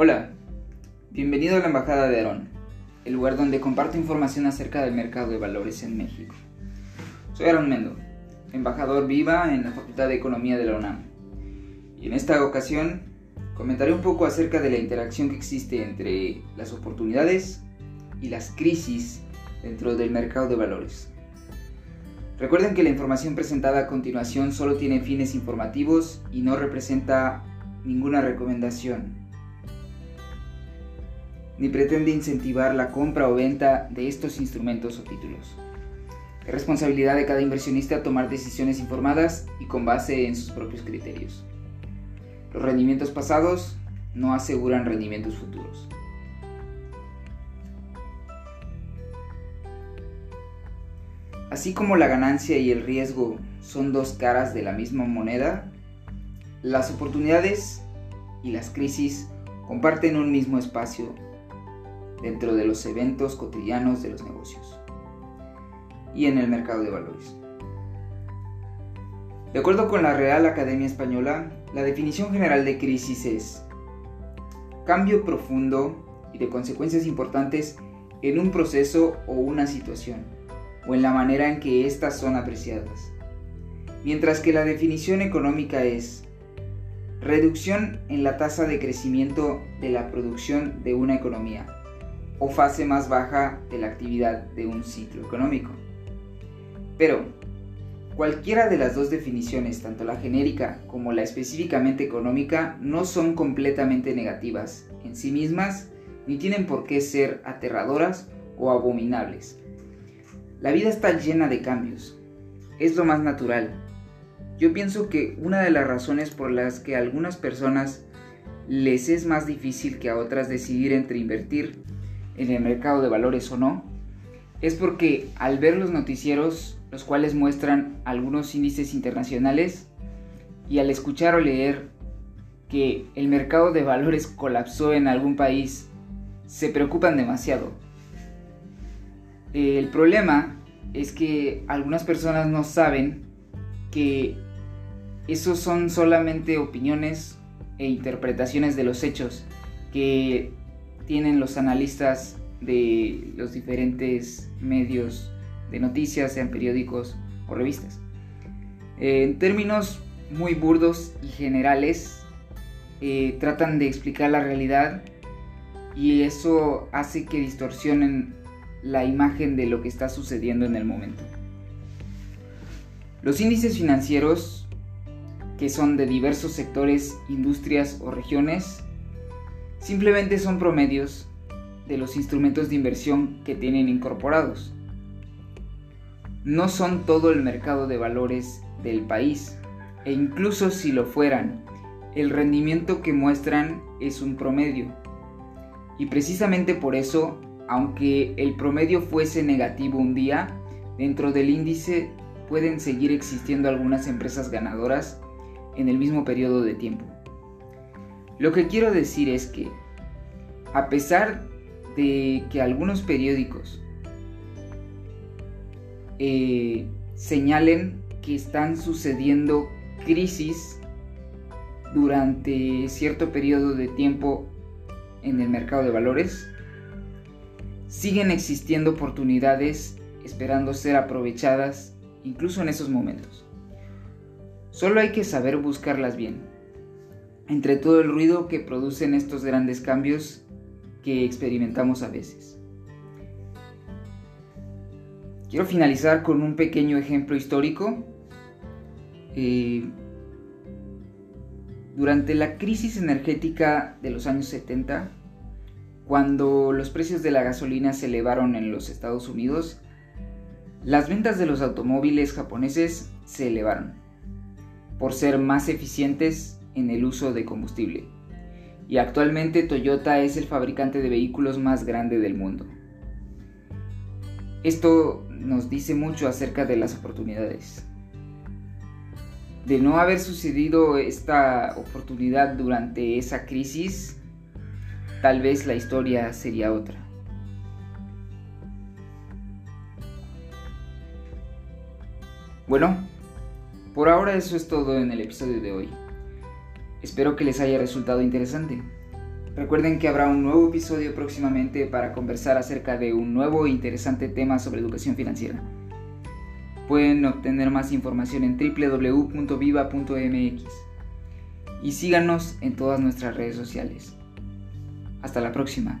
Hola, bienvenido a la Embajada de Aarón, el lugar donde comparto información acerca del mercado de valores en México. Soy Aaron Mendo, embajador viva en la Facultad de Economía de la UNAM. Y en esta ocasión comentaré un poco acerca de la interacción que existe entre las oportunidades y las crisis dentro del mercado de valores. Recuerden que la información presentada a continuación solo tiene fines informativos y no representa ninguna recomendación, ni pretende incentivar la compra o venta de estos instrumentos o títulos. Es responsabilidad de cada inversionista tomar decisiones informadas y con base en sus propios criterios. Los rendimientos pasados no aseguran rendimientos futuros. Así como la ganancia y el riesgo son dos caras de la misma moneda, las oportunidades y las crisis comparten un mismo espacio dentro de los eventos cotidianos de los negocios y en el mercado de valores. De acuerdo con la Real Academia Española, la definición general de crisis es cambio profundo y de consecuencias importantes en un proceso o una situación, o en la manera en que éstas son apreciadas. Mientras que la definición económica es reducción en la tasa de crecimiento de la producción de una economía, o fase más baja de la actividad de un ciclo económico. Pero, cualquiera de las dos definiciones, tanto la genérica como la específicamente económica, no son completamente negativas en sí mismas, ni tienen por qué ser aterradoras o abominables. La vida está llena de cambios. Es lo más natural. Yo pienso que una de las razones por las que a algunas personas les es más difícil que a otras decidir entre invertir en el mercado de valores o no, es porque al ver los noticieros, los cuales muestran algunos índices internacionales, y al escuchar o leer que el mercado de valores colapsó en algún país, se preocupan demasiado. El problema es que algunas personas no saben que esos son solamente opiniones e interpretaciones de los hechos que tienen los analistas de los diferentes medios de noticias, sean periódicos o revistas. En términos muy burdos y generales, eh, tratan de explicar la realidad y eso hace que distorsionen la imagen de lo que está sucediendo en el momento. Los índices financieros, que son de diversos sectores, industrias o regiones, Simplemente son promedios de los instrumentos de inversión que tienen incorporados. No son todo el mercado de valores del país e incluso si lo fueran, el rendimiento que muestran es un promedio. Y precisamente por eso, aunque el promedio fuese negativo un día, dentro del índice pueden seguir existiendo algunas empresas ganadoras en el mismo periodo de tiempo. Lo que quiero decir es que, a pesar de que algunos periódicos eh, señalen que están sucediendo crisis durante cierto periodo de tiempo en el mercado de valores, siguen existiendo oportunidades esperando ser aprovechadas incluso en esos momentos. Solo hay que saber buscarlas bien entre todo el ruido que producen estos grandes cambios que experimentamos a veces. Quiero finalizar con un pequeño ejemplo histórico. Eh, durante la crisis energética de los años 70, cuando los precios de la gasolina se elevaron en los Estados Unidos, las ventas de los automóviles japoneses se elevaron por ser más eficientes en el uso de combustible. Y actualmente Toyota es el fabricante de vehículos más grande del mundo. Esto nos dice mucho acerca de las oportunidades. De no haber sucedido esta oportunidad durante esa crisis, tal vez la historia sería otra. Bueno, por ahora eso es todo en el episodio de hoy. Espero que les haya resultado interesante. Recuerden que habrá un nuevo episodio próximamente para conversar acerca de un nuevo e interesante tema sobre educación financiera. Pueden obtener más información en www.viva.mx y síganos en todas nuestras redes sociales. Hasta la próxima.